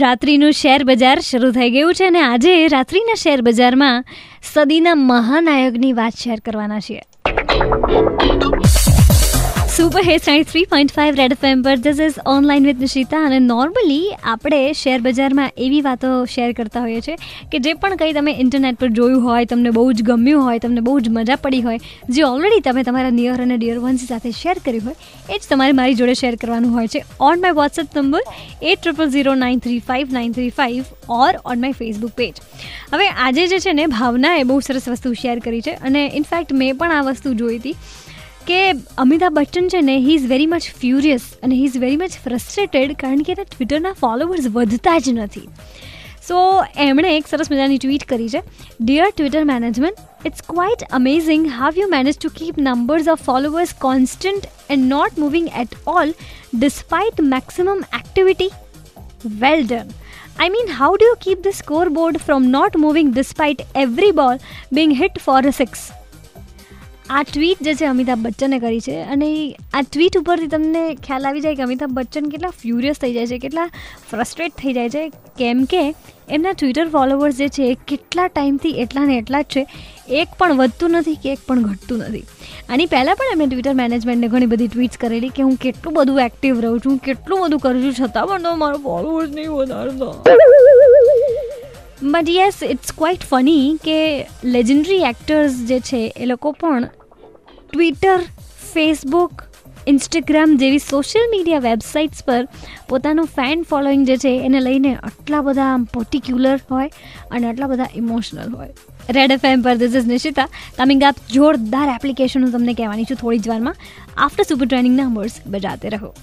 રાત્રિનું share બજાર શરૂ થઈ ગયું છે અને આજે રાત્રિના શેર બજારમાં સદીના મહાનાયકની વાત શેર કરવાના છીએ. Super hit night three point five Red FM પર this is online with Nishita અને નોર્મલી આપણે શેર બજારમાં એવી વાતો શેર કરતા હોઈએ છીએ કે જે પણ કંઈ તમે ઇન્ટરનેટ પર જોયું હોય, તમને બહુ જ ગમ્યું હોય, તમને બહુ જ મજા પડી હોય, જે ઓલરેડી તમે તમારા નિયર અને ડિયર વન્સ સાથે શેર કર્યું હોય, એ જ તમારે મારી જોડે શેર કરવાનું હોય છે. On my WhatsApp number at triple zero nine three five nine three five or on my Facebook page હવે આજે જે છે ને, ભાવનાએ બહુ સરસ વસ્તુ શેર કરી છે. અને ઇનફેક્ટ મેં પણ આ વસ્તુ જોઈ હતી. કે અમિતાભ બચ્ચન છે ને he is very much furious અને he is very much frustrated કારણ કે એના ટ્વિટરના ફોલોવર્સ વધતા જ નથી સો એમણે એક સરસ મજાની ટ્વીટ કરી છે dear Twitter management it's quite amazing how you manage to keep numbers of followers constant and not moving at all despite maximum activity well done I mean, how do you keep the scoreboard from not moving despite every ball being hit for a six? આ tweet જે છે અમિતાભ બચ્ચને કરી છે અને આ tweet ઉપરથી તમને ખ્યાલ આવી જાય કે અમિતાભ બચ્ચન કેટલા ફ્યુરિયસ થઈ જાય છે, કેટલા ફ્રસ્ટ્રેટ થઈ જાય છે, કેમ કે એમના ટ્વિટર ફોલોવર્સ જે છે કેટલા ટાઈમથી એટલા ને એટલા જ છે, એક પણ વધતું નથી કે એક પણ ઘટતું નથી. આની પહેલાં પણ એમણે ટ્વિટર મેનેજમેન્ટને ઘણી બધી ટ્વીટ્સ કરેલી કે હું કેટલું બધું એક્ટિવ રહું છું કેટલું બધું કરું છું, છતાં પણ તો મારો ફોલોવર્સ નહીં વધારતો. But yes it's quite funny કે લેજન્ડરી એક્ટર્સ જે છે, એ લોકો પણ ટ્વિટર ફેસબુક ઇન્સ્ટાગ્રામ જેવી સોશિયલ મીડિયા વેબસાઇટ્સ પર પોતાનું ફેન ફોલોઈંગ જે છે, એને લઈને આટલા બધા પર્ટિક્યુલર હોય અને આટલા બધા ઇમોશનલ હોય. રેડ એફ એમ પર this is Nishita coming up જોરદાર એપ્લિકેશન હું તમને કહેવાની છું થોડી જ વારમાં. આફ્ટર સુપર ટ્રેનિંગ નંબર્સ બજાતે રહો.